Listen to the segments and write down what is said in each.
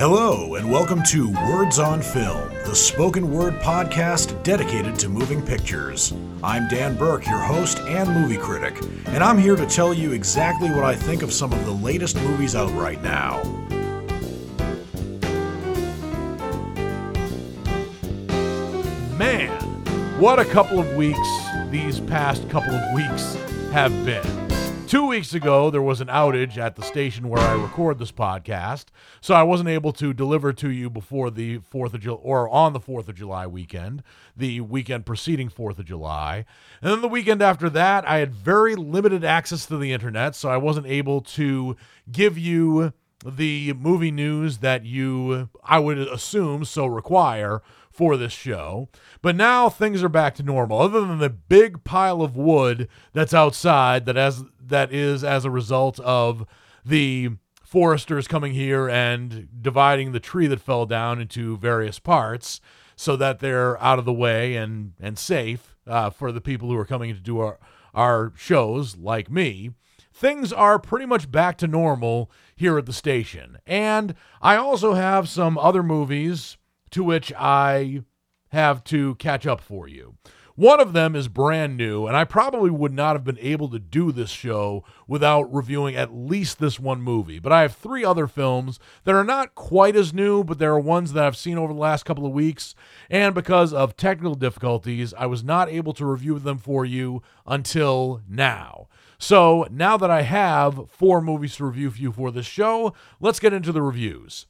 Hello, and welcome to Words on Film, the spoken word podcast dedicated to moving pictures. I'm Dan Burke, your host and movie critic, and I'm here to tell you exactly what I think of some of the latest movies out right now. Man, what a couple of weeks these past couple of weeks have been. Two weeks ago, there was an outage at the station where I record this podcast, so I wasn't able to deliver to you before the 4th of July or on the 4th of July weekend, the weekend preceding 4th of July. And then the weekend after that, I had very limited access to the internet, so I wasn't able to give you the movie news that you, I would assume, so require for this show. But now things are back to normal, other than the big pile of wood that's outside that as that is as a result of the foresters coming here and dividing the tree that fell down into various parts so that they're out of the way and and safe uh, for the people who are coming to do our our shows like me things are pretty much back to normal here at the station. And I also have some other movies to which I have to catch up for you. One of them is brand new, and I probably would not have been able to do this show without reviewing at least this one movie. But I have three other films that are not quite as new, but there are ones that I've seen over the last couple of weeks. And because of technical difficulties, I was not able to review them for you until now. So now that I have four movies to review for you for this show, let's get into the reviews.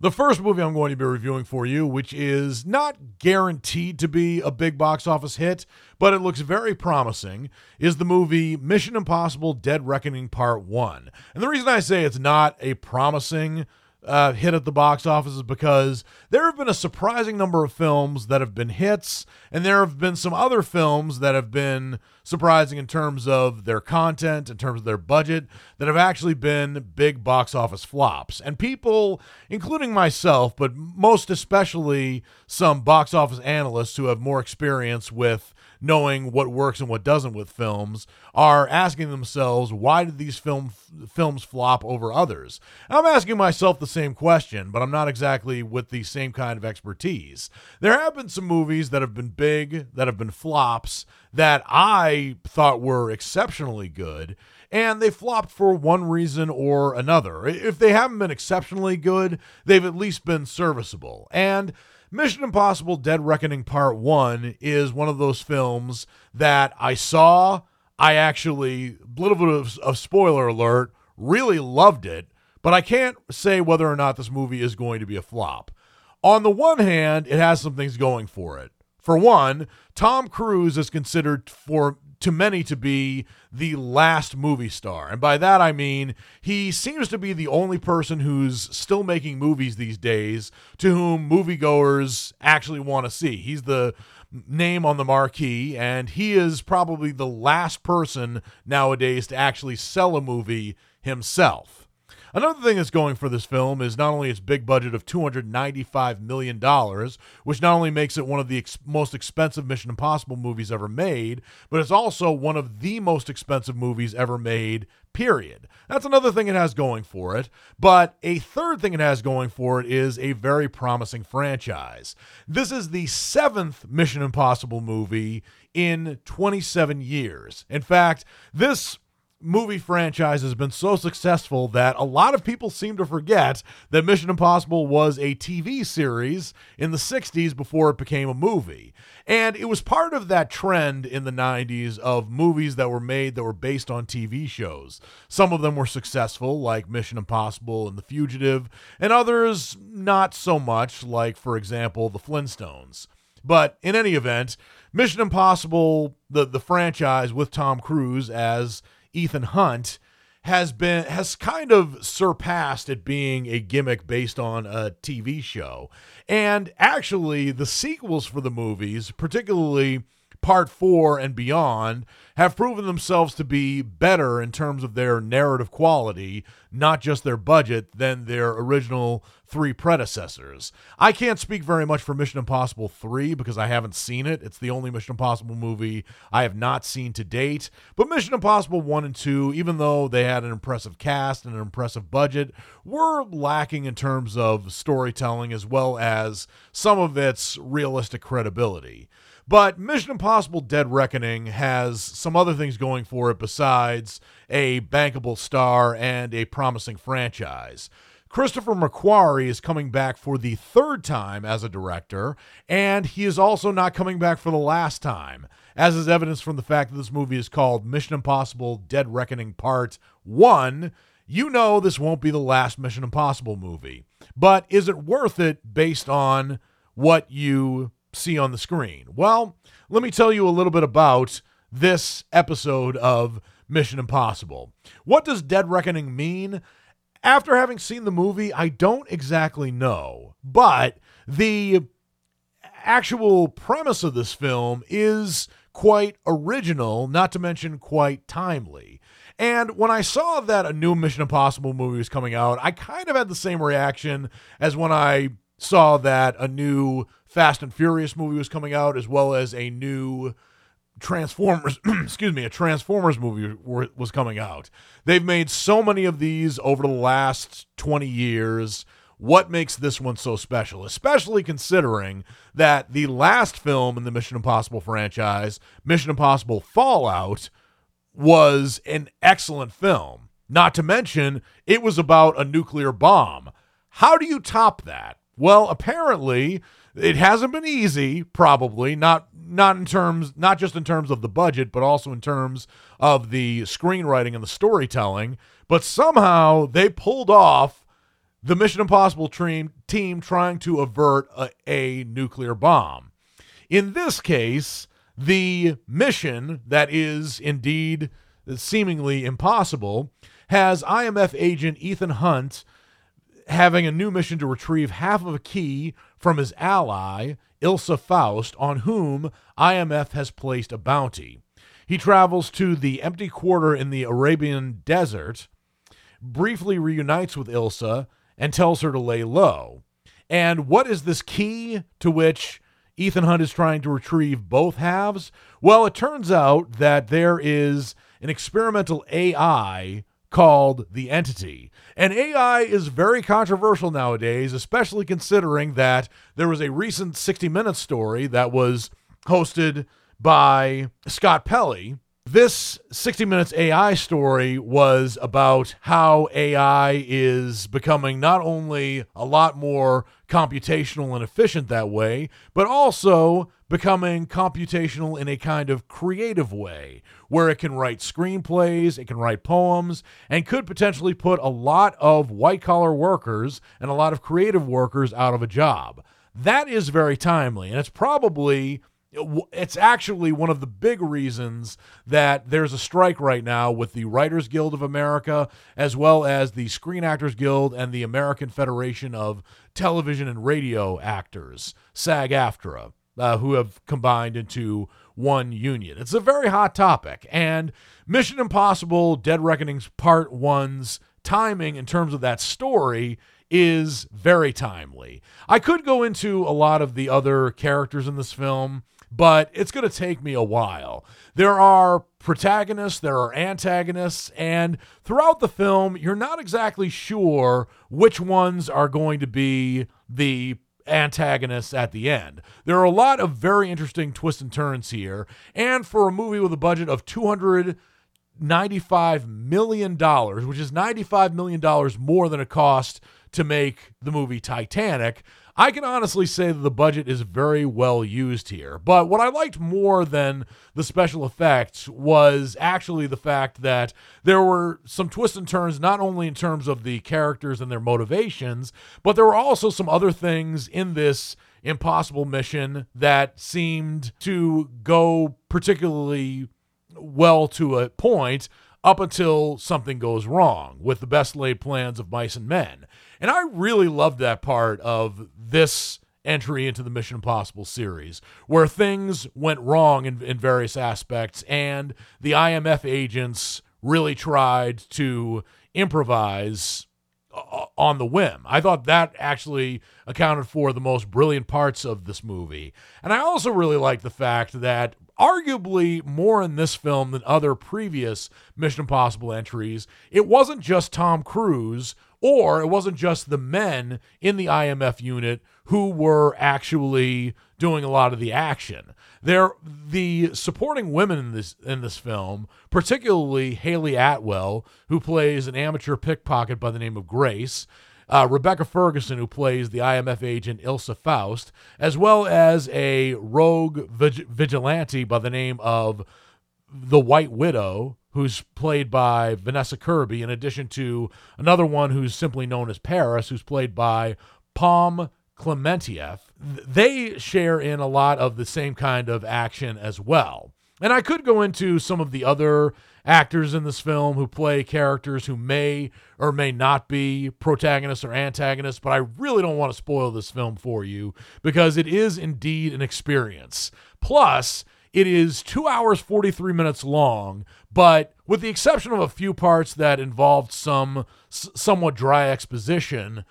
The first movie I'm going to be reviewing for you, which is not guaranteed to be a big box office hit, but it looks very promising, is the movie Mission Impossible Dead Reckoning Part 1. And the reason I say it's not a promising uh, hit at the box office is because there have been a surprising number of films that have been hits, and there have been some other films that have been surprising in terms of their content, in terms of their budget, that have actually been big box office flops. And people, including myself, but most especially some box office analysts who have more experience with knowing what works and what doesn't with films are asking themselves why did these film films flop over others i'm asking myself the same question but i'm not exactly with the same kind of expertise there have been some movies that have been big that have been flops that i thought were exceptionally good and they flopped for one reason or another. If they haven't been exceptionally good, they've at least been serviceable. And Mission Impossible Dead Reckoning Part 1 is one of those films that I saw. I actually, a little bit of, of spoiler alert, really loved it, but I can't say whether or not this movie is going to be a flop. On the one hand, it has some things going for it. For one, Tom Cruise is considered for to many to be the last movie star. And by that I mean he seems to be the only person who's still making movies these days to whom moviegoers actually want to see. He's the name on the marquee, and he is probably the last person nowadays to actually sell a movie himself. Another thing that's going for this film is not only its big budget of $295 million, which not only makes it one of the ex- most expensive Mission Impossible movies ever made, but it's also one of the most expensive movies ever made, period. That's another thing it has going for it. But a third thing it has going for it is a very promising franchise. This is the seventh Mission Impossible movie in 27 years. In fact, this movie franchise has been so successful that a lot of people seem to forget that Mission Impossible was a TV series in the 60s before it became a movie. And it was part of that trend in the 90s of movies that were made that were based on TV shows. Some of them were successful, like Mission Impossible and The Fugitive, and others not so much, like, for example, The Flintstones. But in any event, Mission Impossible, the, the franchise with Tom Cruise as Ethan Hunt has been has kind of surpassed it being a gimmick based on a TV show. And actually the sequels for the movies, particularly part four and beyond have proven themselves to be better in terms of their narrative quality, not just their budget, than their original three predecessors. I can't speak very much for Mission Impossible 3 because I haven't seen it. It's the only Mission Impossible movie I have not seen to date. But Mission Impossible 1 and 2, even though they had an impressive cast and an impressive budget, were lacking in terms of storytelling as well as some of its realistic credibility. But Mission Impossible Dead Reckoning has some other things going for it besides a bankable star and a promising franchise. Christopher McQuarrie is coming back for the third time as a director, and he is also not coming back for the last time, as is evidence from the fact that this movie is called Mission Impossible Dead Reckoning Part 1. You know this won't be the last Mission Impossible movie, but is it worth it based on what you see on the screen? Well, let me tell you a little bit about this episode of Mission Impossible. What does Dead Reckoning mean? After having seen the movie, I don't exactly know, but the actual premise of this film is quite original, not to mention quite timely. And when I saw that a new Mission Impossible movie was coming out, I kind of had the same reaction as when I saw that a new Fast and Furious movie was coming out, as well as a new Transformers, excuse me, a Transformers movie was coming out. They've made so many of these over the last 20 years. What makes this one so special? Especially considering that the last film in the Mission Impossible franchise, Mission Impossible Fallout, was an excellent film. Not to mention, it was about a nuclear bomb. How do you top that? Well, apparently, it hasn't been easy, probably, not not in terms not just in terms of the budget, but also in terms of the screenwriting and the storytelling. But somehow they pulled off the Mission Impossible team, team trying to avert a, a nuclear bomb. In this case, the mission that is indeed seemingly impossible has IMF agent Ethan Hunt having a new mission to retrieve half of a key from his ally, Ilsa Faust, on whom IMF has placed a bounty. He travels to the empty quarter in the Arabian desert, briefly reunites with Ilsa, and tells her to lay low. And what is this key to which Ethan Hunt is trying to retrieve both halves? Well, it turns out that there is an experimental AI called the entity. And AI is very controversial nowadays, especially considering that there was a recent 60 Minutes story that was hosted by Scott Pelley. This 60 Minutes AI story was about how AI is becoming not only a lot more computational and efficient that way, but also becoming computational in a kind of creative way where it can write screenplays, it can write poems, and could potentially put a lot of white collar workers and a lot of creative workers out of a job. That is very timely, and it's probably it's actually one of the big reasons that there's a strike right now with the Writers Guild of America, as well as the Screen Actors Guild and the American Federation of Television and Radio Actors, SAG AFTRA, uh, who have combined into one union. It's a very hot topic. And Mission Impossible Dead Reckoning's Part 1's timing in terms of that story is very timely. I could go into a lot of the other characters in this film but it's going to take me a while. There are protagonists, there are antagonists, and throughout the film, you're not exactly sure which ones are going to be the antagonists at the end. There are a lot of very interesting twists and turns here, and for a movie with a budget of 295 million dollars, which is 95 million dollars more than it cost to make the movie Titanic, I can honestly say that the budget is very well used here. But what I liked more than the special effects was actually the fact that there were some twists and turns, not only in terms of the characters and their motivations, but there were also some other things in this impossible mission that seemed to go particularly well to a point up until something goes wrong with the best laid plans of mice and men. And I really loved that part of this entry into the Mission Impossible series, where things went wrong in, in various aspects, and the IMF agents really tried to improvise uh, on the whim. I thought that actually accounted for the most brilliant parts of this movie. And I also really like the fact that arguably more in this film than other previous Mission Impossible entries, it wasn't just Tom Cruise or it wasn't just the men in the IMF unit who were actually doing a lot of the action. There, the supporting women in this in this film, particularly Hayley Atwell, who plays an amateur pickpocket by the name of Grace, uh, Rebecca Ferguson, who plays the IMF agent Ilsa Faust, as well as a rogue vig- vigilante by the name of the White Widow, who's played by Vanessa Kirby, in addition to another one who's simply known as Paris, who's played by Pom Klementieff. They share in a lot of the same kind of action as well. And I could go into some of the other actors in this film who play characters who may or may not be protagonists or antagonists, but I really don't want to spoil this film for you because it is indeed an experience. Plus, it is two hours, 43 minutes long, but with the exception of a few parts that involved some somewhat dry exposition,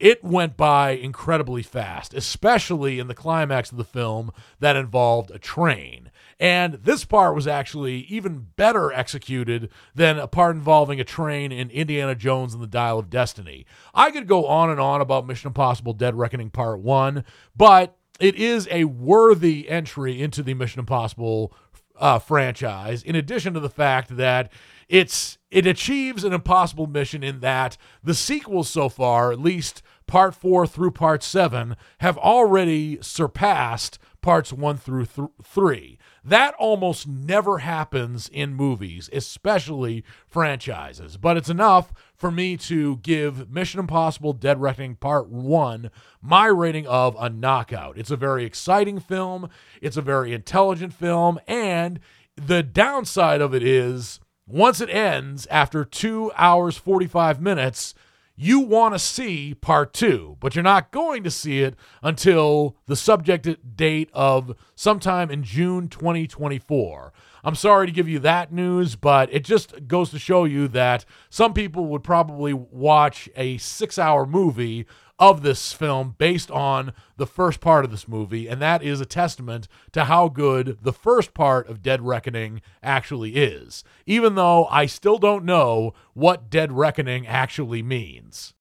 it went by incredibly fast, especially in the climax of the film that involved a train. And this part was actually even better executed than a part involving a train in Indiana Jones and the Dial of Destiny. I could go on and on about Mission Impossible Dead Reckoning Part 1, but it is a worthy entry into the Mission Impossible uh, franchise, in addition to the fact that it's it achieves an impossible mission in that the sequels so far, at least part four through part seven, have already surpassed parts one through th- three. That almost never happens in movies, especially franchises. But it's enough for me to give Mission Impossible Dead Reckoning Part 1 my rating of a knockout. It's a very exciting film, it's a very intelligent film, and the downside of it is once it ends after 2 hours 45 minutes, you want to see part two, but you're not going to see it until the subject date of sometime in June 2024. I'm sorry to give you that news, but it just goes to show you that some people would probably watch a six hour movie of this film based on the first part of this movie, and that is a testament to how good the first part of Dead Reckoning actually is, even though I still don't know what Dead Reckoning actually means.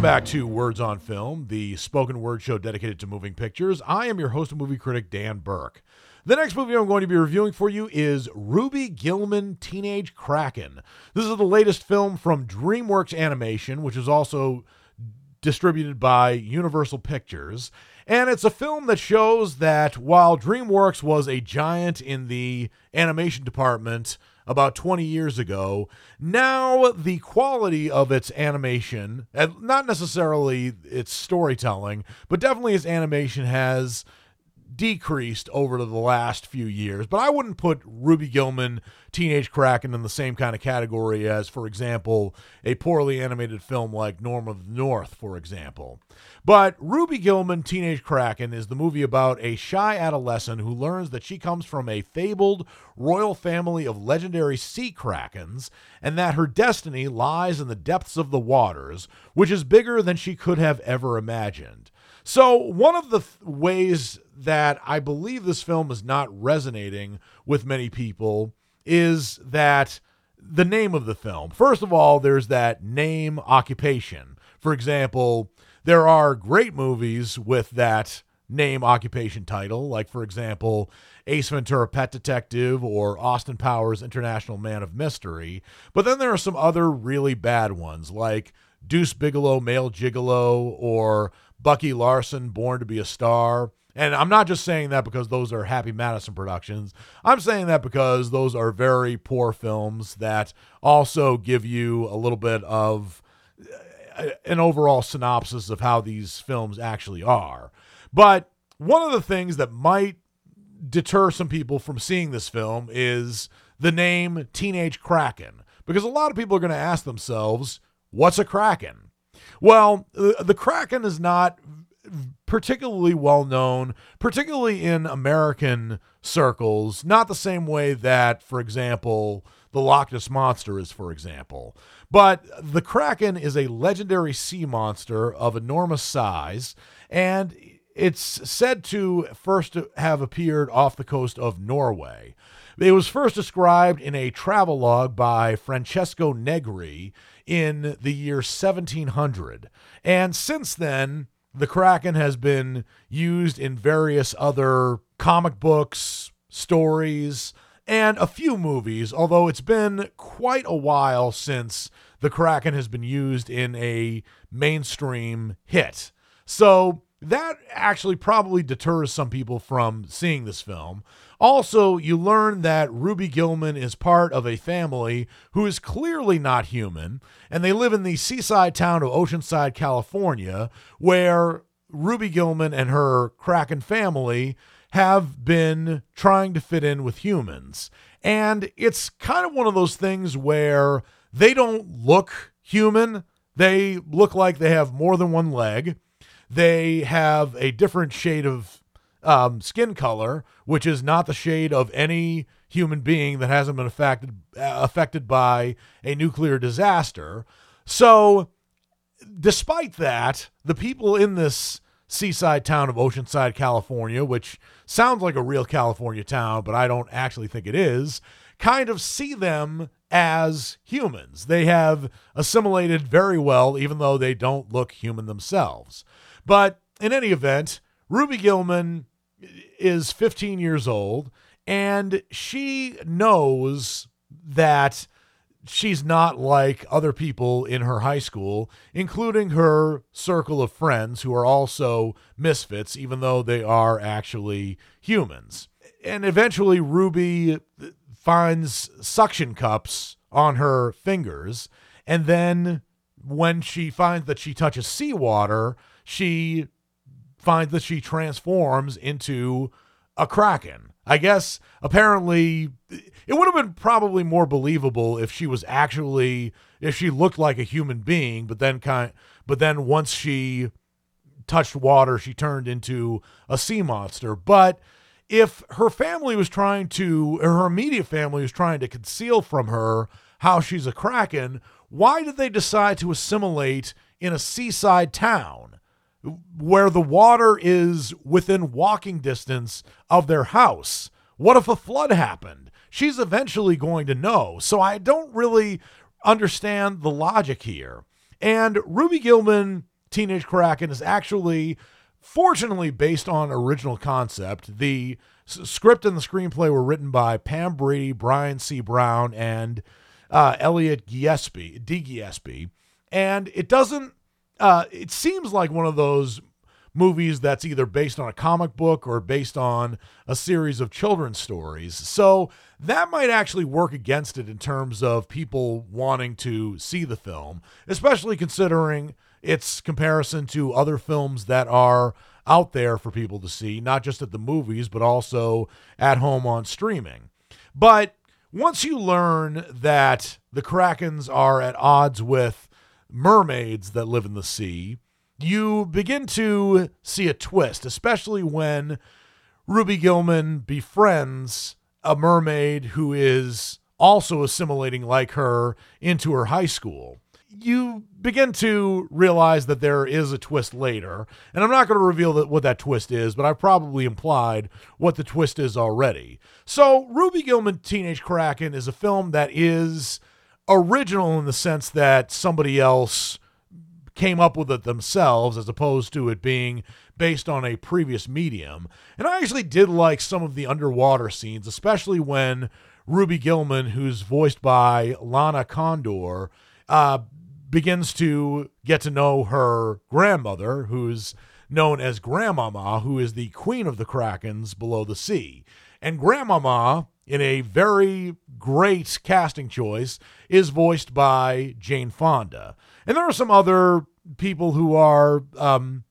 Welcome back to Words on Film, the spoken word show dedicated to moving pictures. I am your host and movie critic, Dan Burke. The next movie I'm going to be reviewing for you is Ruby Gillman Teenage Kraken. This is the latest film from DreamWorks Animation, which is also distributed by Universal Pictures. And it's a film that shows that while DreamWorks was a giant in the animation department about 20 years ago, now the quality of its animation, and not necessarily its storytelling, but definitely its animation has decreased over the last few years. But I wouldn't put Ruby Gillman Teenage Kraken in the same kind of category as, for example, a poorly animated film like Norm of the North, for example. But Ruby Gillman Teenage Kraken is the movie about a shy adolescent who learns that she comes from a fabled royal family of legendary sea krakens and that her destiny lies in the depths of the waters, which is bigger than she could have ever imagined. So, one of the th- ways that I believe this film is not resonating with many people is that the name of the film. First of all, there's that name occupation. For example, there are great movies with that name occupation title, like, for example, Ace Ventura Pet Detective or Austin Powers International Man of Mystery. But then there are some other really bad ones, like Deuce Bigalow Male Gigolo or Bucky Larson Born to be a Star. And I'm not just saying that because those are Happy Madison productions. I'm saying that because those are very poor films that also give you a little bit of uh, an overall synopsis of how these films actually are. But one of the things that might deter some people from seeing this film is the name Teenage Kraken. Because a lot of people are going to ask themselves, what's a Kraken? Well, the Kraken is not particularly well known, particularly in American circles, not the same way that, for example, the Loch Ness Monster is, for example. But the Kraken is a legendary sea monster of enormous size, and it's said to first have appeared off the coast of Norway. It was first described in a travelogue by Francesco Negri in the year 1700. And since then, the Kraken has been used in various other comic books, stories, and a few movies, although it's been quite a while since the Kraken has been used in a mainstream hit. So that actually probably deters some people from seeing this film. Also, you learn that Ruby Gillman is part of a family who is clearly not human, and they live in the seaside town of Oceanside, California, where Ruby Gillman and her Kraken family have been trying to fit in with humans. And it's kind of one of those things where they don't look human. They look like they have more than one leg. They have a different shade of um, skin color, which is not the shade of any human being that hasn't been affected uh, affected by a nuclear disaster. So, despite that, the people in this seaside town of Oceanside, California, which sounds like a real California town, but I don't actually think it is, kind of see them as humans. They have assimilated very well, even though they don't look human themselves. But in any event, Ruby Gillman is 15 years old and she knows that she's not like other people in her high school, including her circle of friends who are also misfits, even though they are actually humans. And eventually, Ruby finds suction cups on her fingers. And then, when she finds that she touches seawater, she finds that she transforms into a kraken. I guess apparently it would have been probably more believable if she was actually if she looked like a human being, but then kind but then once she touched water, she turned into a sea monster. But if her family was trying to her immediate family was trying to conceal from her how she's a kraken, why did they decide to assimilate in a seaside town? Where the water is within walking distance of their house. What if a flood happened? She's eventually going to know. So I don't really understand the logic here. And Ruby Gillman, Teenage Kraken, is actually, fortunately, based on original concept. The script and the screenplay were written by Pam Brady, Brian C. Brown, and uh, Elliot Giesby, D. Giesby. And it doesn't uh, it seems like one of those movies that's either based on a comic book or based on a series of children's stories. So that might actually work against it in terms of people wanting to see the film, especially considering its comparison to other films that are out there for people to see, not just at the movies, but also at home on streaming. But once you learn that the Krakens are at odds with mermaids that live in the sea, you begin to see a twist, especially when Ruby Gillman befriends a mermaid who is also assimilating like her into her high school. You begin to realize that there is a twist later, and I'm not going to reveal that what that twist is, but I've probably implied what the twist is already. So, Ruby Gillman Teenage Kraken is a film that is original in the sense that somebody else came up with it themselves as opposed to it being based on a previous medium. And I actually did like some of the underwater scenes, especially when Ruby Gillman, who's voiced by Lana Condor, uh, begins to get to know her grandmother, who's known as Grandmama, who is the queen of the Krakens below the sea. And Grandmama, in a very great casting choice, is voiced by Jane Fonda. And there are some other people who are um,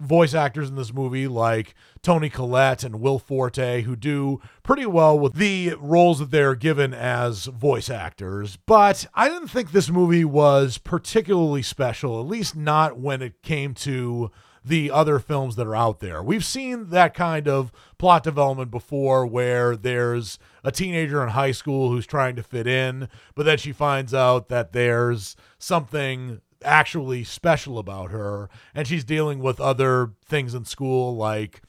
voice actors in this movie, like Toni Collette and Will Forte, who do pretty well with the roles that they're given as voice actors. But I didn't think this movie was particularly special, at least not when it came to the other films that are out there. We've seen that kind of plot development before where there's a teenager in high school who's trying to fit in, but then she finds out that there's something actually special about her and she's dealing with other things in school like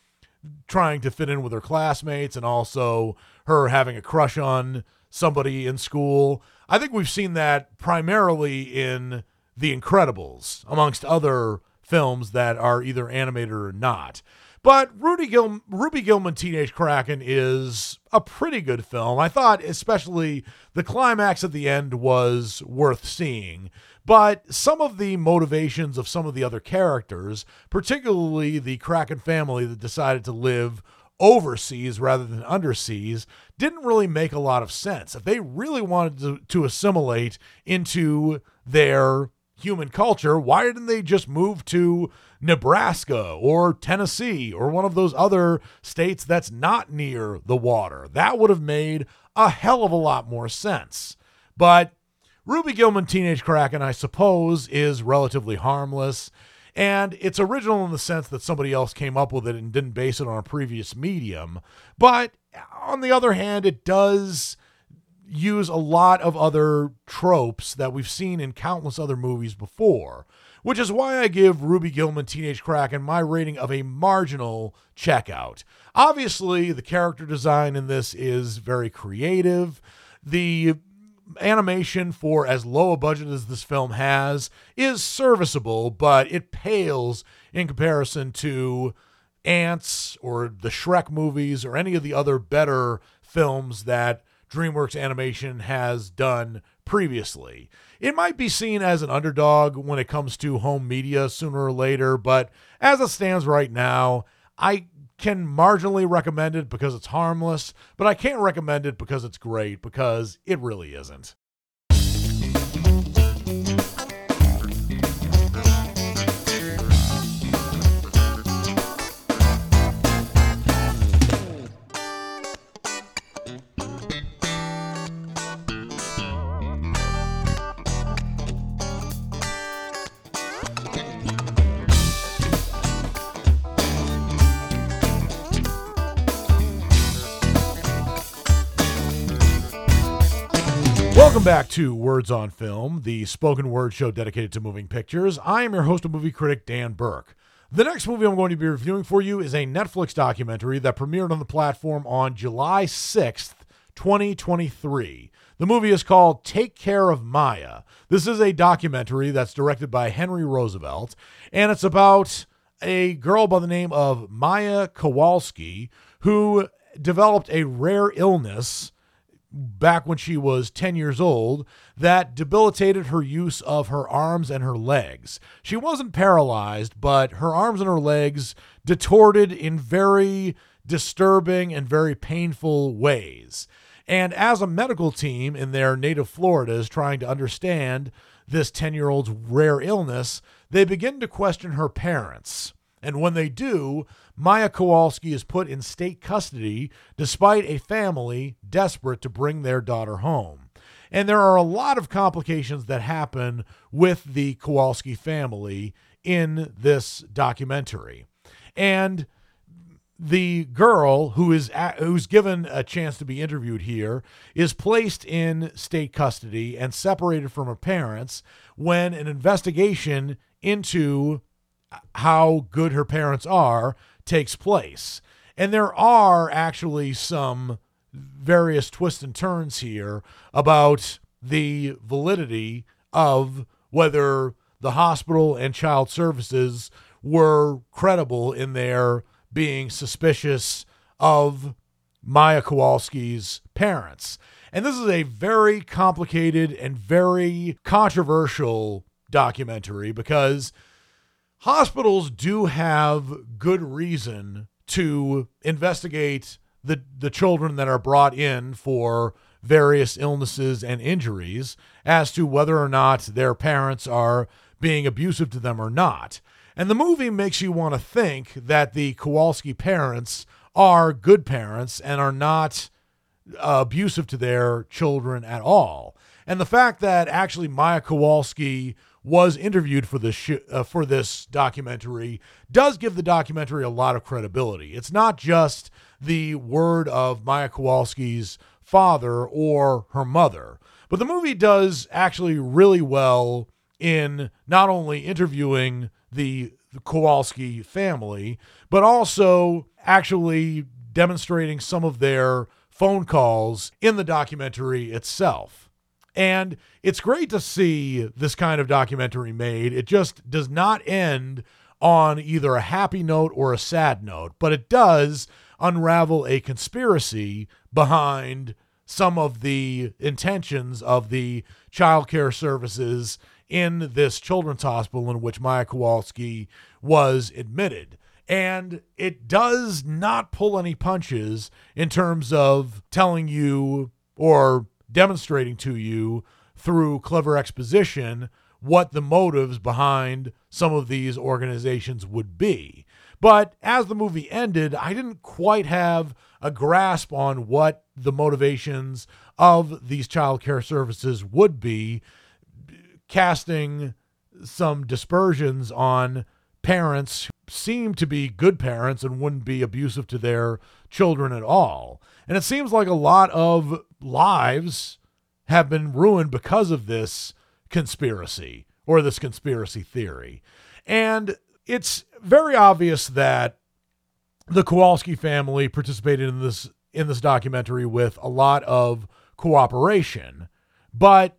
trying to fit in with her classmates and also her having a crush on somebody in school. I think we've seen that primarily in The Incredibles amongst other films that are either animated or not. But Rudy Gil- Ruby Gillman Teenage Kraken is a pretty good film. I thought, especially the climax at the end, was worth seeing. But some of the motivations of some of the other characters, particularly the Kraken family that decided to live overseas rather than underseas, didn't really make a lot of sense. If they really wanted to, to assimilate into their human culture, why didn't they just move to Nebraska or Tennessee or one of those other states that's not near the water? That would have made a hell of a lot more sense. But Ruby Gillman Teenage Kraken, I suppose, is relatively harmless. And it's original in the sense that somebody else came up with it and didn't base it on a previous medium. But on the other hand, it does use a lot of other tropes that we've seen in countless other movies before, which is why I give Ruby Gillman Teenage Kraken my rating of a marginal checkout. Obviously, the character design in this is very creative. The animation for as low a budget as this film has is serviceable, but it pales in comparison to Antz or the Shrek movies or any of the other better films that DreamWorks Animation has done previously. It might be seen as an underdog when it comes to home media sooner or later, but as it stands right now, I can marginally recommend it because it's harmless, but I can't recommend it because it's great because it really isn't. Welcome back to Words on Film, the spoken word show dedicated to moving pictures. I am your host and movie critic, Dan Burke. The next movie I'm going to be reviewing for you is a Netflix documentary that premiered on the platform on July 6th, 2023. The movie is called Take Care of Maya. This is a documentary that's directed by Henry Roosevelt, and it's about a girl by the name of Maya Kowalski who developed a rare illness back when she was 10 years old that debilitated her use of her arms and her legs. She wasn't paralyzed, but her arms and her legs distorted in very disturbing and very painful ways. And as a medical team in their native Florida is trying to understand this 10 year old's rare illness, they begin to question her parents. And when they do, Maya Kowalski is put in state custody despite a family desperate to bring their daughter home. And there are a lot of complications that happen with the Kowalski family in this documentary. And the girl who is at, who's given a chance to be interviewed here is placed in state custody and separated from her parents when an investigation into how good her parents are takes place. And there are actually some various twists and turns here about the validity of whether the hospital and child services were credible in their being suspicious of Maya Kowalski's parents. And this is a very complicated and very controversial documentary because hospitals do have good reason to investigate the the children that are brought in for various illnesses and injuries as to whether or not their parents are being abusive to them or not. And the movie makes you want to think that the Kowalski parents are good parents and are not uh, abusive to their children at all. And the fact that actually Maya Kowalski was interviewed for this sh- uh, for this documentary does give the documentary a lot of credibility. It's not just the word of Maya Kowalski's father or her mother, but the movie does actually really well in not only interviewing the, the Kowalski family, but also actually demonstrating some of their phone calls in the documentary itself. And it's great to see this kind of documentary made. It just does not end on either a happy note or a sad note, but it does unravel a conspiracy behind some of the intentions of the child care services in this children's hospital in which Maya Kowalski was admitted. And it does not pull any punches in terms of telling you or demonstrating to you through clever exposition what the motives behind some of these organizations would be. But as the movie ended, I didn't quite have a grasp on what the motivations of these child care services would be, casting some dispersions on parents who seem to be good parents and wouldn't be abusive to their children at all. And it seems like a lot of lives have been ruined because of this conspiracy or this conspiracy theory. And it's very obvious that the Kowalski family participated in this in this documentary with a lot of cooperation, but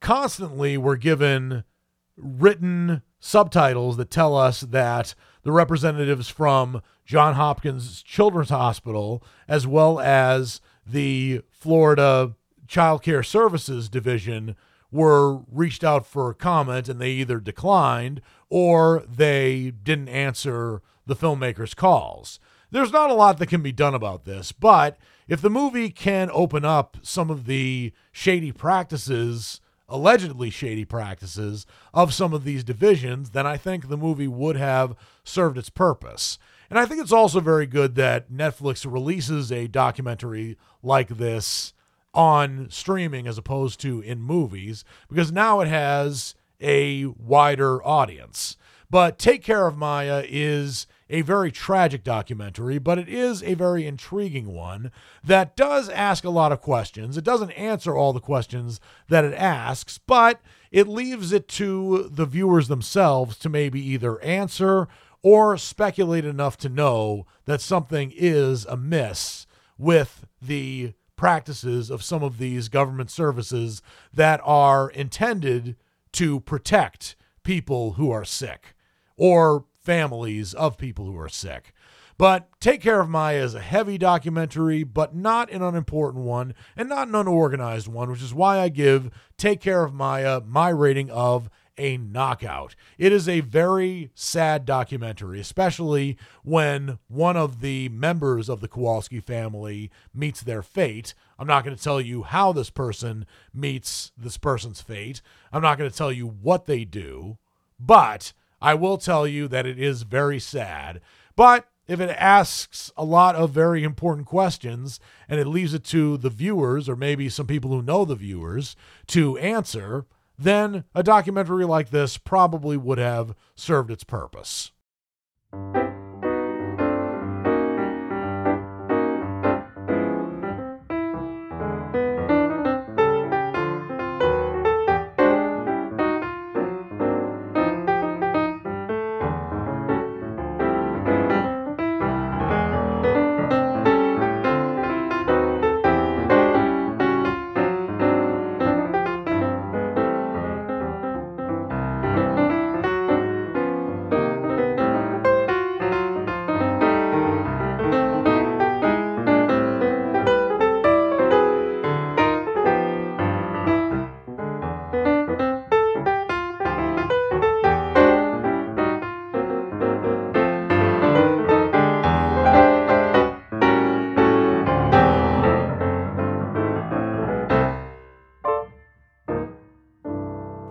constantly we're given written subtitles that tell us that the representatives from John Hopkins Children's Hospital as well as the Florida Child Care Services Division were reached out for comment and they either declined or they didn't answer the filmmakers' calls. There's not a lot that can be done about this, but if the movie can open up some of the shady practices, allegedly shady practices, of some of these divisions, then I think the movie would have served its purpose. And I think it's also very good that Netflix releases a documentary like this on streaming as opposed to in movies because now it has a wider audience. But Take Care of Maya is a very tragic documentary, but it is a very intriguing one that does ask a lot of questions. It doesn't answer all the questions that it asks, but it leaves it to the viewers themselves to maybe either answer or speculate enough to know that something is amiss with the practices of some of these government services that are intended to protect people who are sick or families of people who are sick. But Take Care of Maya is a heavy documentary, but not an unimportant one and not an unorganized one, which is why I give Take Care of Maya my rating of a knockout. It is a very sad documentary, especially when one of the members of the Kowalski family meets their fate. I'm not going to tell you how this person meets this person's fate. I'm not going to tell you what they do, but I will tell you that it is very sad. But if it asks a lot of very important questions and it leaves it to the viewers or maybe some people who know the viewers to answer, then a documentary like this probably would have served its purpose.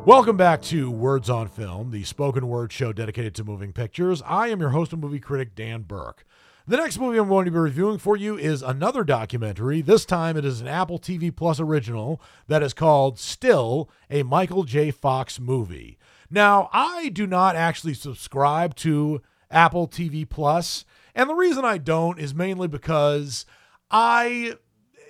Welcome back to Words on Film, the spoken word show dedicated to moving pictures. I am your host and movie critic, Dan Burke. The next movie I'm going to be reviewing for you is another documentary. This time it is an Apple TV Plus original that is called Still, a Michael J. Fox movie. Now, I do not actually subscribe to Apple TV Plus, and the reason I don't is mainly because I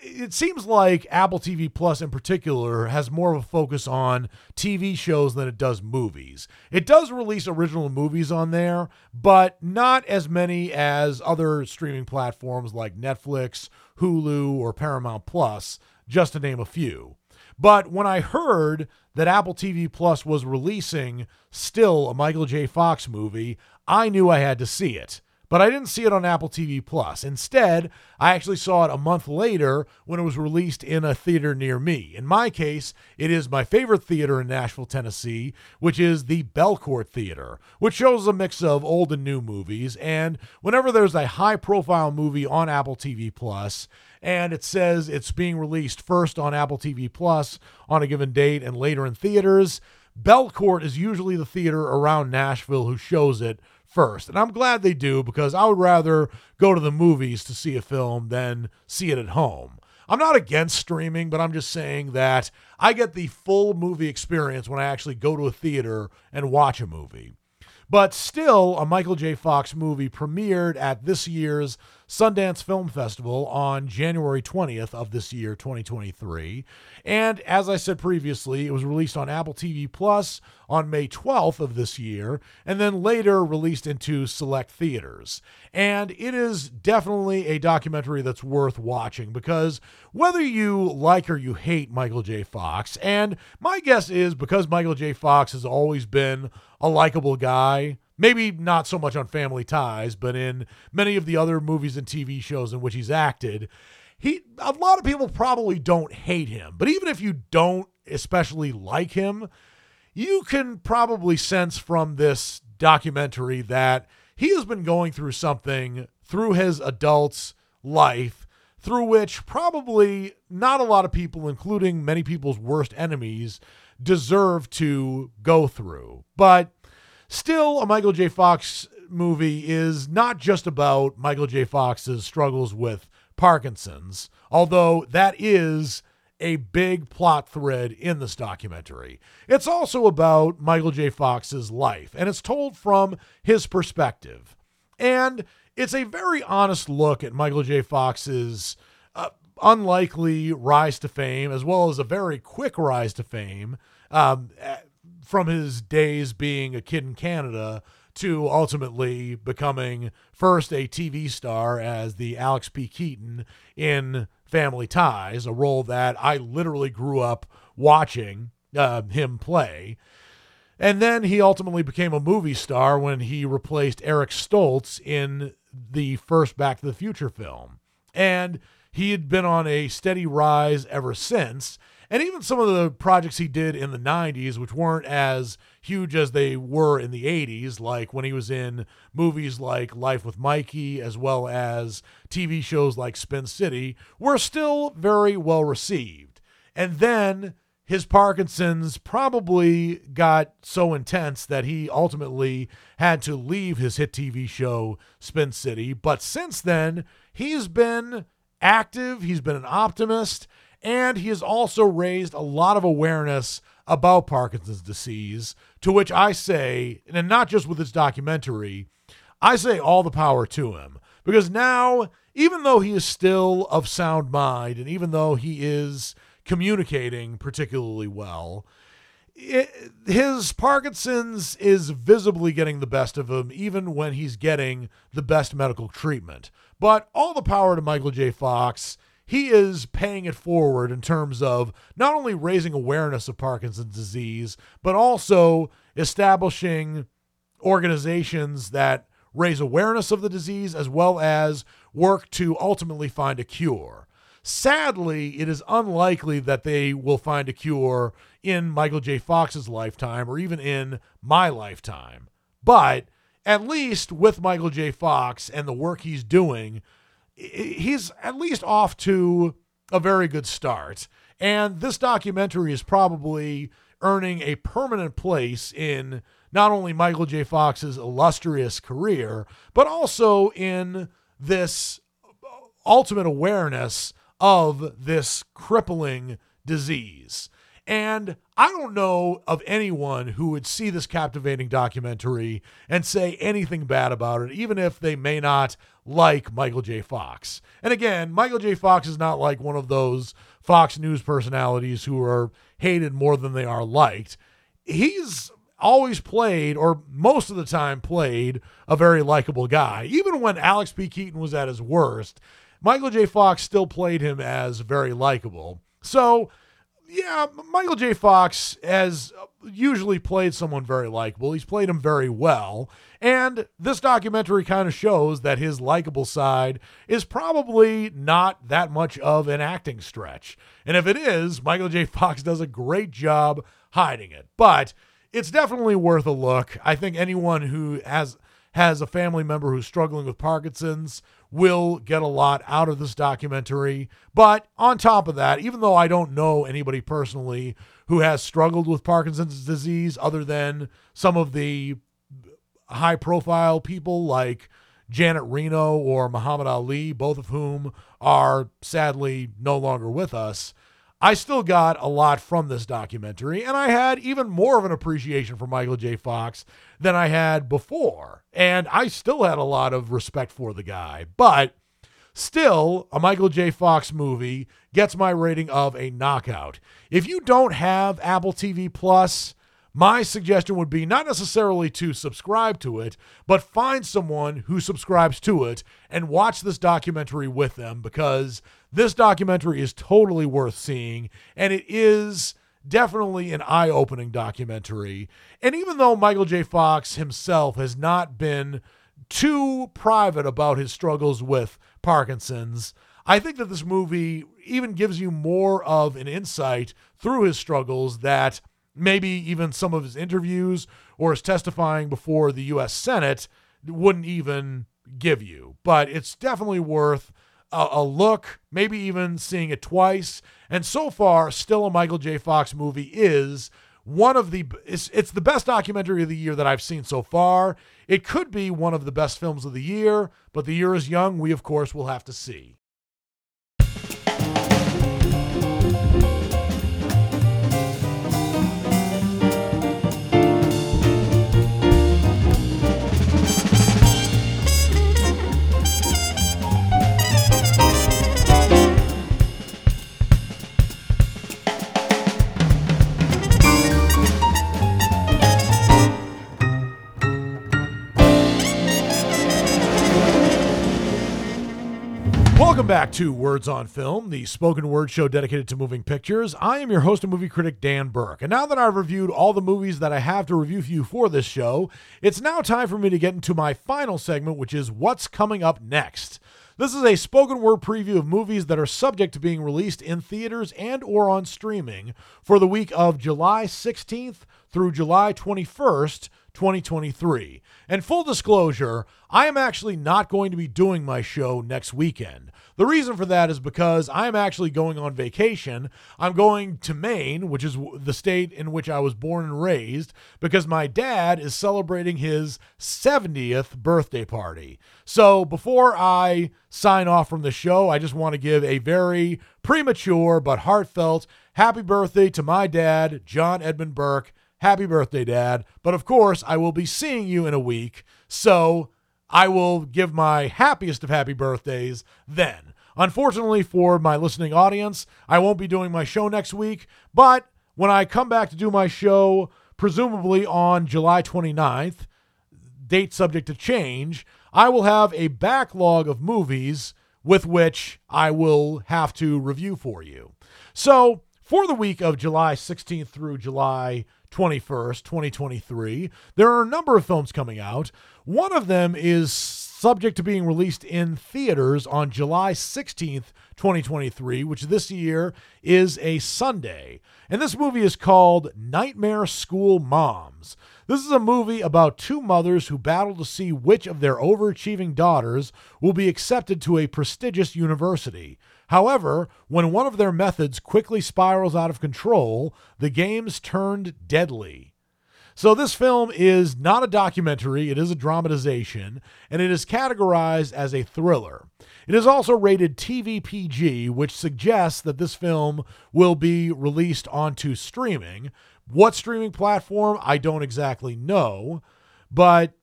it seems like Apple TV Plus in particular has more of a focus on TV shows than it does movies. It does release original movies on there, but not as many as other streaming platforms like Netflix, Hulu, or Paramount Plus, just to name a few. But when I heard that Apple TV Plus was releasing still a Michael J. Fox movie, I knew I had to see it but I didn't see it on Apple TV Plus. Instead, I actually saw it a month later when it was released in a theater near me. In my case, it is my favorite theater in Nashville, Tennessee, which is the Belcourt Theater, which shows a mix of old and new movies. And whenever there's a high profile movie on Apple TV Plus, and it says it's being released first on Apple TV Plus on a given date and later in theaters, Belcourt is usually the theater around Nashville who shows it first. And I'm glad they do because I would rather go to the movies to see a film than see it at home. I'm not against streaming, but I'm just saying that I get the full movie experience when I actually go to a theater and watch a movie. But still, a Michael J. Fox movie premiered at this year's Sundance Film Festival on January 20th of this year, 2023. And as I said previously, it was released on Apple TV Plus on May 12th of this year, and then later released into select theaters. And it is definitely a documentary that's worth watching because whether you like or you hate Michael J. Fox, and my guess is because Michael J. Fox has always been a likable guy. Maybe not so much on Family Ties, but in many of the other movies and TV shows in which he's acted, he a lot of people probably don't hate him. But even if you don't especially like him, you can probably sense from this documentary that he has been going through something through his adult's life through which probably not a lot of people, including many people's worst enemies, deserve to go through. But still, a Michael J. Fox movie is not just about Michael J. Fox's struggles with Parkinson's, although that is a big plot thread in this documentary. It's also about Michael J. Fox's life, and it's told from his perspective. And it's a very honest look at Michael J. Fox's uh, unlikely rise to fame, as well as a very quick rise to fame um, from his days being a kid in Canada to ultimately becoming first a TV star as the Alex P. Keaton in Family Ties, a role that I literally grew up watching uh, him play. And then he ultimately became a movie star when he replaced Eric Stoltz in the first Back to the Future film. And he had been on a steady rise ever since. And even some of the projects he did in the 90s, which weren't as huge as they were in the 80s, like when he was in movies like Life with Mikey, as well as TV shows like Spin City, were still very well received. And then his Parkinson's probably got so intense that he ultimately had to leave his hit TV show Spin City. But since then, he's been active, he's been an optimist, and he has also raised a lot of awareness about Parkinson's disease, to which I say, and not just with his documentary, I say all the power to him. Because now, even though he is still of sound mind, and even though he is communicating particularly well, it, his Parkinson's is visibly getting the best of him, even when he's getting the best medical treatment. But all the power to Michael J. Fox. He is paying it forward in terms of not only raising awareness of Parkinson's disease, but also establishing organizations that raise awareness of the disease as well as work to ultimately find a cure. Sadly, it is unlikely that they will find a cure in Michael J. Fox's lifetime or even in my lifetime. But at least with Michael J. Fox and the work he's doing, he's at least off to a very good start. And this documentary is probably earning a permanent place in not only Michael J. Fox's illustrious career, but also in this ultimate awareness of this crippling disease. And I don't know of anyone who would see this captivating documentary and say anything bad about it, even if they may not like Michael J. Fox. And again, Michael J. Fox is not like one of those Fox News personalities who are hated more than they are liked. He's always played, or most of the time played, a very likable guy. Even when Alex P. Keaton was at his worst, Michael J. Fox still played him as very likable. So, yeah, Michael J. Fox has usually played someone very likable. He's played him very well. And this documentary kind of shows that his likable side is probably not that much of an acting stretch. And if it is, Michael J. Fox does a great job hiding it. But it's definitely worth a look. I think anyone who has has a family member who's struggling with Parkinson's will get a lot out of this documentary. But on top of that, even though I don't know anybody personally who has struggled with Parkinson's disease other than some of the high profile people like Janet Reno or Muhammad Ali, both of whom are sadly no longer with us. I still got a lot from this documentary, and I had even more of an appreciation for Michael J. Fox than I had before. And I still had a lot of respect for the guy. But still, a Michael J. Fox movie gets my rating of a knockout. If you don't have Apple TV Plus, my suggestion would be not necessarily to subscribe to it, but find someone who subscribes to it and watch this documentary with them because this documentary is totally worth seeing and it is definitely an eye opening documentary. And even though Michael J. Fox himself has not been too private about his struggles with Parkinson's, I think that this movie even gives you more of an insight through his struggles that maybe even some of his interviews or his testifying before the U.S. Senate wouldn't even give you. But it's definitely worth a, a, look, maybe even seeing it twice. And so far, still a Michael J. Fox movie is one of the it's, it's the best documentary of the year that I've seen so far. It could be one of the best films of the year, but the year is young. We of course will have to see. Welcome back to Words on Film, the spoken word show dedicated to moving pictures. I am your host and movie critic, Dan Burke. And now that I've reviewed all the movies that I have to review for you for this show, it's now time for me to get into my final segment, which is What's Coming Up Next. This is a spoken word preview of movies that are subject to being released in theaters and or on streaming for the week of July 16th through July 21st, 2023. And full disclosure, I am actually not going to be doing my show next weekend. The reason for that is because I'm actually going on vacation. I'm going to Maine, which is the state in which I was born and raised, because my dad is celebrating his 70th birthday party. So before I sign off from the show, I just want to give a very premature but heartfelt happy birthday to my dad, John Edmund Burke. Happy birthday, Dad. But of course, I will be seeing you in a week. So I will give my happiest of happy birthdays then. Unfortunately for my listening audience, I won't be doing my show next week, but when I come back to do my show, presumably on July 29th, date subject to change, I will have a backlog of movies with which I will have to review for you. So, for the week of July 16th through July 21st, 2023, there are a number of films coming out. One of them is subject to being released in theaters on July 16th, 2023, which this year is a Sunday. And this movie is called Nightmare School Moms. This is a movie about two mothers who battle to see which of their overachieving daughters will be accepted to a prestigious university. However, when one of their methods quickly spirals out of control, the games turned deadly. So, this film is not a documentary, it is a dramatization, and it is categorized as a thriller. It is also rated TV PG, which suggests that this film will be released onto streaming. What streaming platform, I don't exactly know, but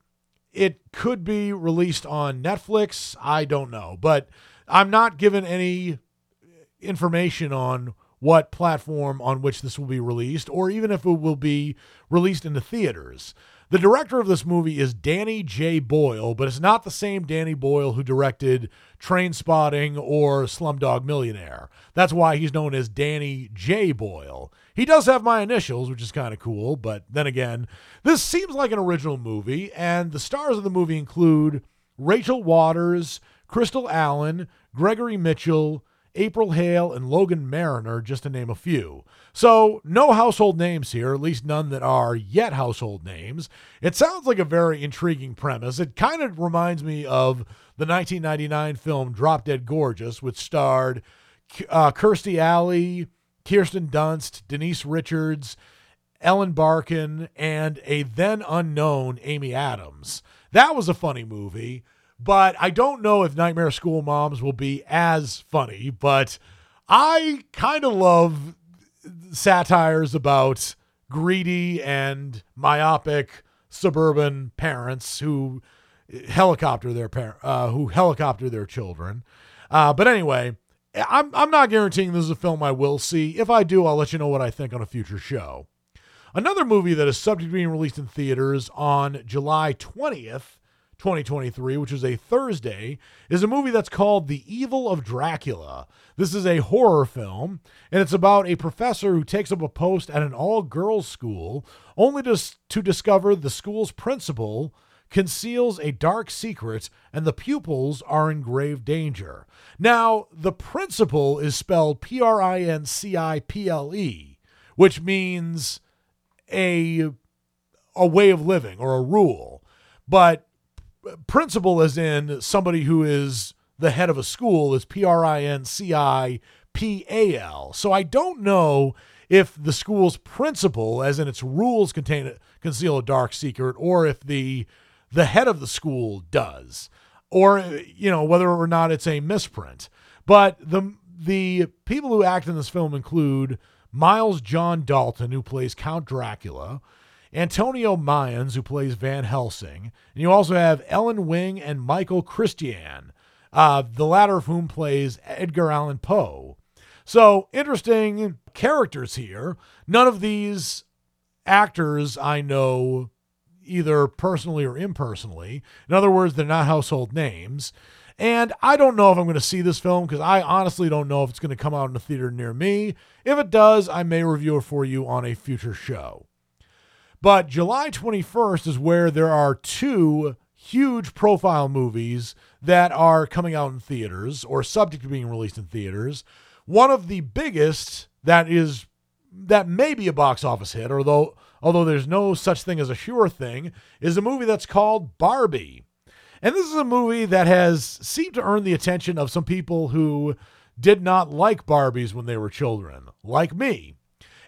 it could be released on Netflix. I don't know, but I'm not given any information on what platform on which this will be released, or even if it will be released into theaters. The director of this movie is Danny J. Boyle, but it's not the same Danny Boyle who directed Trainspotting or Slumdog Millionaire. That's why he's known as Danny J. Boyle. He does have my initials, which is kind of cool, but then again, this seems like an original movie, and the stars of the movie include Rachel Waters, Crystal Allen, Gregory Mitchell, April Hale, and Logan Mariner, just to name a few. So, no household names here, at least none that are yet household names. It sounds like a very intriguing premise. It kind of reminds me of the 1999 film Drop Dead Gorgeous, which starred uh, Kirstie Alley, Kirsten Dunst, Denise Richards, Ellen Barkin, and a then unknown Amy Adams. That was a funny movie. But I don't know if Nightmare School Moms will be as funny, but I kind of love satires about greedy and myopic suburban parents who helicopter their par- uh, who helicopter their children. Uh, but anyway, I'm I'm not guaranteeing this is a film I will see. If I do, I'll let you know what I think on a future show. Another movie that is subject to being released in theaters on July 20th 2023, which is a Thursday, is a movie that's called The Evil of Dracula. This is a horror film, and it's about a professor who takes up a post at an all girls school only to, to discover the school's principal conceals a dark secret and the pupils are in grave danger. Now, the principal is spelled P R I N C I P L E, which means a a way of living or a rule. But principal as in somebody who is the head of a school is P R I N C I P A L. So I don't know if the school's principal, as in its rules contain conceal a dark secret, or if the the head of the school does, or you know whether or not it's a misprint. But the the people who act in this film include Miles John Dalton, who plays Count Dracula, Antonio Mayans, who plays Van Helsing. And you also have Ellen Wing and Michael Christian, uh, the latter of whom plays Edgar Allan Poe. So, interesting characters here. None of these actors I know either personally or impersonally. In other words, they're not household names. And I don't know if I'm going to see this film because I honestly don't know if it's going to come out in a theater near me. If it does, I may review it for you on a future show. But July 21st is where there are two huge profile movies that are coming out in theaters or subject to being released in theaters. One of the biggest that is that may be a box office hit, although although there's no such thing as a sure thing, is a movie that's called Barbie. And this is a movie that has seemed to earn the attention of some people who did not like Barbies when they were children, like me.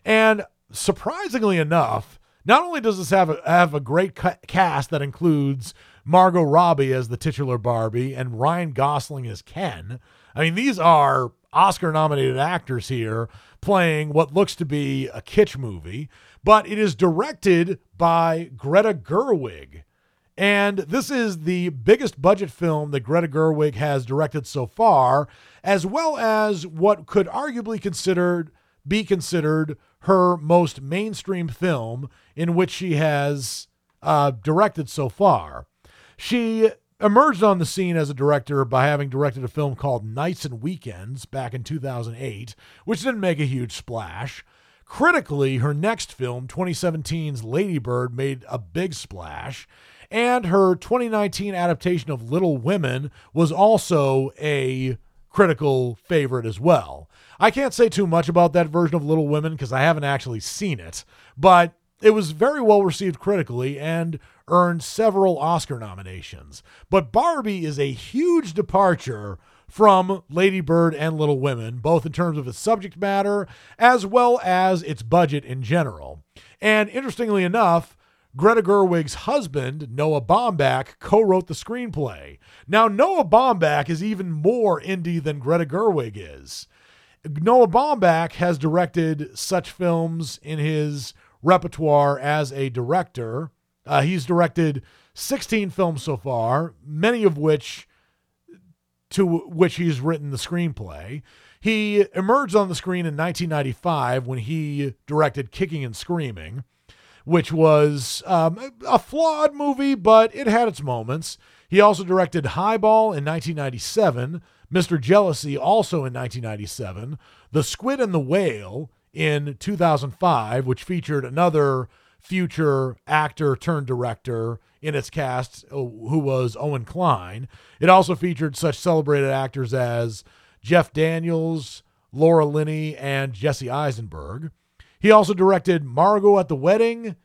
And surprisingly enough, not only does this have a, have a great ca- cast that includes Margot Robbie as the titular Barbie and Ryan Gosling as Ken. I mean, these are Oscar nominated actors here playing what looks to be a kitsch movie, but it is directed by Greta Gerwig. And this is the biggest budget film that Greta Gerwig has directed so far, as well as what could arguably considered be considered her most mainstream film in which she has uh, directed so far. She emerged on the scene as a director by having directed a film called Nights and Weekends back in 2008, which didn't make a huge splash. Critically, her next film, 2017's Lady Bird, made a big splash. And her 2019 adaptation of Little Women was also a critical favorite as well. I can't say too much about that version of Little Women because I haven't actually seen it, but it was very well received critically and earned several Oscar nominations. But Barbie is a huge departure from Lady Bird and Little Women, both in terms of its subject matter as well as its budget in general. And interestingly enough, Greta Gerwig's husband, Noah Baumbach, co wrote the screenplay. Now, Noah Baumbach is even more indie than Greta Gerwig is. Noah Baumbach has directed such films in his repertoire as a director. Uh, he's directed 16 films so far, many of which to which he's written the screenplay. He emerged on the screen in 1995 when he directed Kicking and Screaming, which was um, a flawed movie, but it had its moments. He also directed Highball in 1997, Mr. Jealousy also in 1997, The Squid and the Whale in 2005, which featured another future actor turned director in its cast, uh, who was Owen Kline. It also featured such celebrated actors as Jeff Daniels, Laura Linney, and Jesse Eisenberg. He also directed Margot at the Wedding,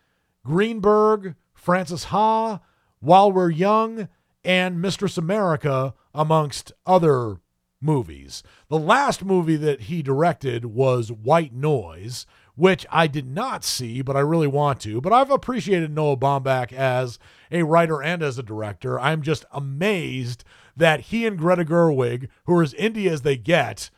Greenberg, Frances Ha, While We're Young, and Mistress America, amongst other movies. The last movie that he directed was White Noise, which I did not see, but I really want to. But I've appreciated Noah Baumbach as a writer and as a director. I'm just amazed that he and Greta Gerwig, who are as indie as they get,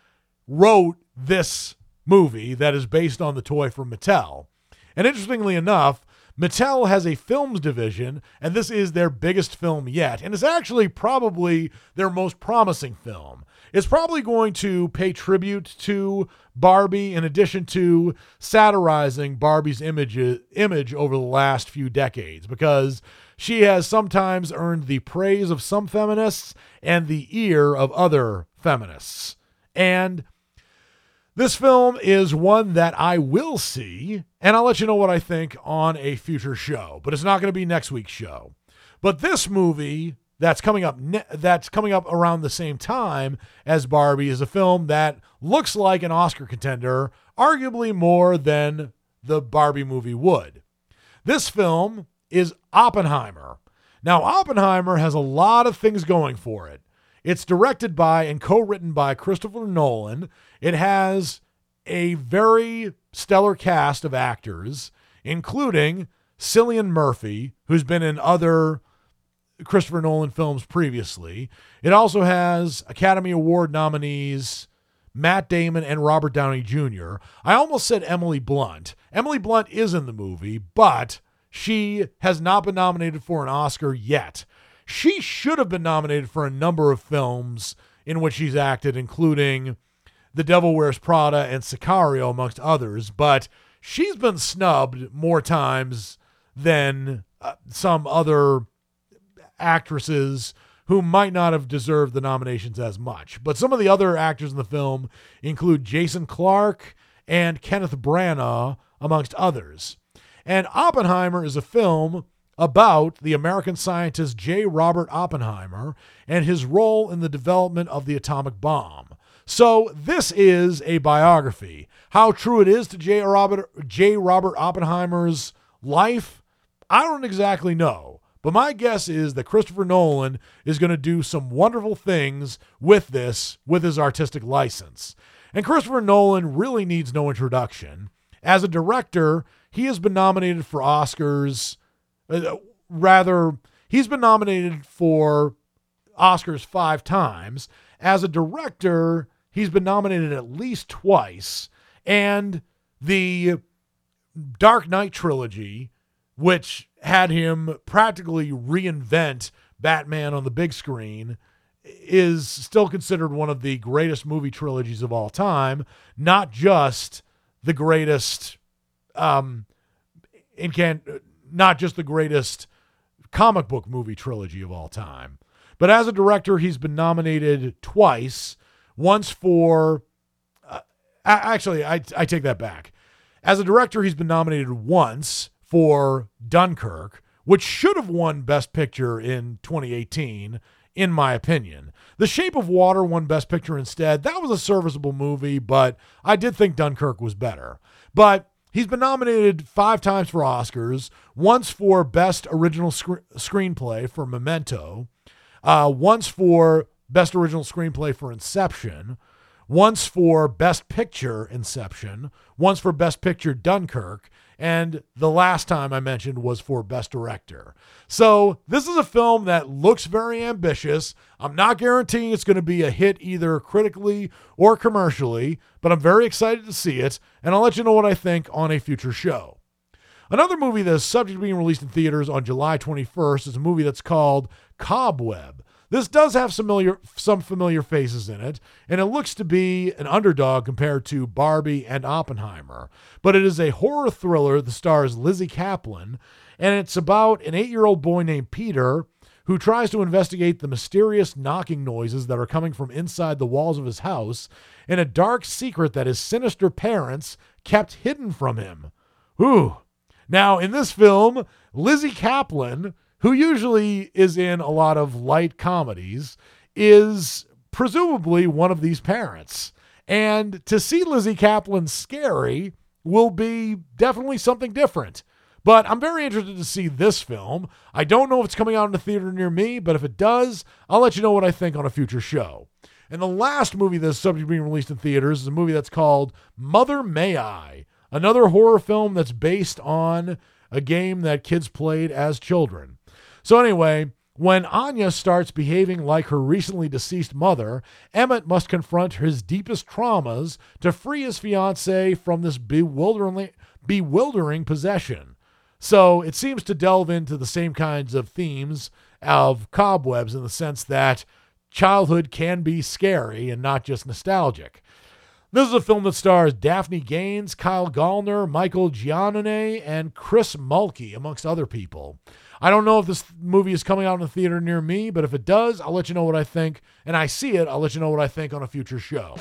wrote this movie that is based on the toy from Mattel. And interestingly enough, Mattel has a films division, and this is their biggest film yet, and it's actually probably their most promising film. It's probably going to pay tribute to Barbie in addition to satirizing Barbie's image, image over the last few decades because she has sometimes earned the praise of some feminists and the ear of other feminists. And this film is one that I will see, and I'll let you know what I think on a future show, but it's not going to be next week's show. But this movie that's coming up ne- that's coming up around the same time as Barbie is a film that looks like an Oscar contender, arguably more than the Barbie movie would. This film is Oppenheimer. Now, Oppenheimer has a lot of things going for it. It's directed by and co written by Christopher Nolan. It has a very stellar cast of actors, including Cillian Murphy, who's been in other Christopher Nolan films previously. It also has Academy Award nominees Matt Damon and Robert Downey Jr. I almost said Emily Blunt. Emily Blunt is in the movie, but she has not been nominated for an Oscar yet. She should have been nominated for a number of films in which she's acted, including The Devil Wears Prada and Sicario, amongst others, but she's been snubbed more times than uh, some other actresses who might not have deserved the nominations as much. But some of the other actors in the film include Jason Clarke and Kenneth Branagh, amongst others. And Oppenheimer is a film about the American scientist J. Robert Oppenheimer and his role in the development of the atomic bomb. So, this is a biography. How true it is to J. Robert, J. Robert Oppenheimer's life, I don't exactly know. But my guess is that Christopher Nolan is going to do some wonderful things with this, with his artistic license. And Christopher Nolan really needs no introduction. As a director, he has been nominated for Oscars uh, rather, he's been nominated for Oscars five times. As a director, he's been nominated at least twice. And the Dark Knight trilogy, which had him practically reinvent Batman on the big screen, is still considered one of the greatest movie trilogies of all time, not just the greatest um, can not just the greatest comic book movie trilogy of all time. But as a director, he's been nominated twice. Once for, uh, actually, I, I take that back. As a director, he's been nominated once for Dunkirk, which should have won Best Picture in 2018, in my opinion. The Shape of Water won Best Picture instead. That was a serviceable movie, but I did think Dunkirk was better. But he's been nominated five times for Oscars, once for Best Original Sc- Screenplay for Memento, uh, once for Best Original Screenplay for Inception, once for Best Picture Inception, once for Best Picture Dunkirk, and the last time I mentioned was for Best Director. So this is a film that looks very ambitious. I'm not guaranteeing it's going to be a hit either critically or commercially, but I'm very excited to see it, and I'll let you know what I think on a future show. Another movie that is subject to being released in theaters on July 21st is a movie that's called Cobweb. This does have familiar, some familiar faces in it, and it looks to be an underdog compared to Barbie and Oppenheimer. But it is a horror thriller that stars Lizzie Caplan, and it's about an eight year old boy named Peter who tries to investigate the mysterious knocking noises that are coming from inside the walls of his house and a dark secret that his sinister parents kept hidden from him. Ooh. Now, in this film, Lizzie Caplan, who usually is in a lot of light comedies, is presumably one of these parents. And to see Lizzie Caplan scary will be definitely something different. But I'm very interested to see this film. I don't know if it's coming out in a theater near me, but if it does, I'll let you know what I think on a future show. And the last movie that's subject to being released in theaters is a movie that's called Mother May I, another horror film that's based on a game that kids played as children. So, anyway, when Anya starts behaving like her recently deceased mother, Emmett must confront his deepest traumas to free his fiancee from this bewildering, bewildering possession. So it seems to delve into the same kinds of themes of cobwebs in the sense that childhood can be scary and not just nostalgic. This is a film that stars Daphne Gaines, Kyle Gallner, Michael Giannone, and Chris Mulkey, amongst other people. I don't know if this movie is coming out in a theater near me, but if it does, I'll let you know what I think. And I see it, I'll let you know what I think on a future show.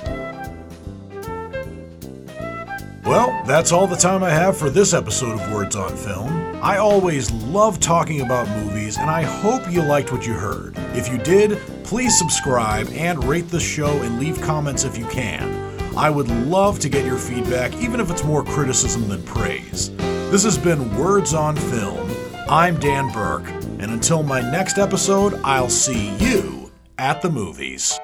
Well, that's all the time I have for this episode of Words on Film. I always love talking about movies, and I hope you liked what you heard. If you did, please subscribe and rate the show and leave comments if you can. I would love to get your feedback, even if it's more criticism than praise. This has been Words on Film. I'm Dan Burke, and until my next episode, I'll see you at the movies.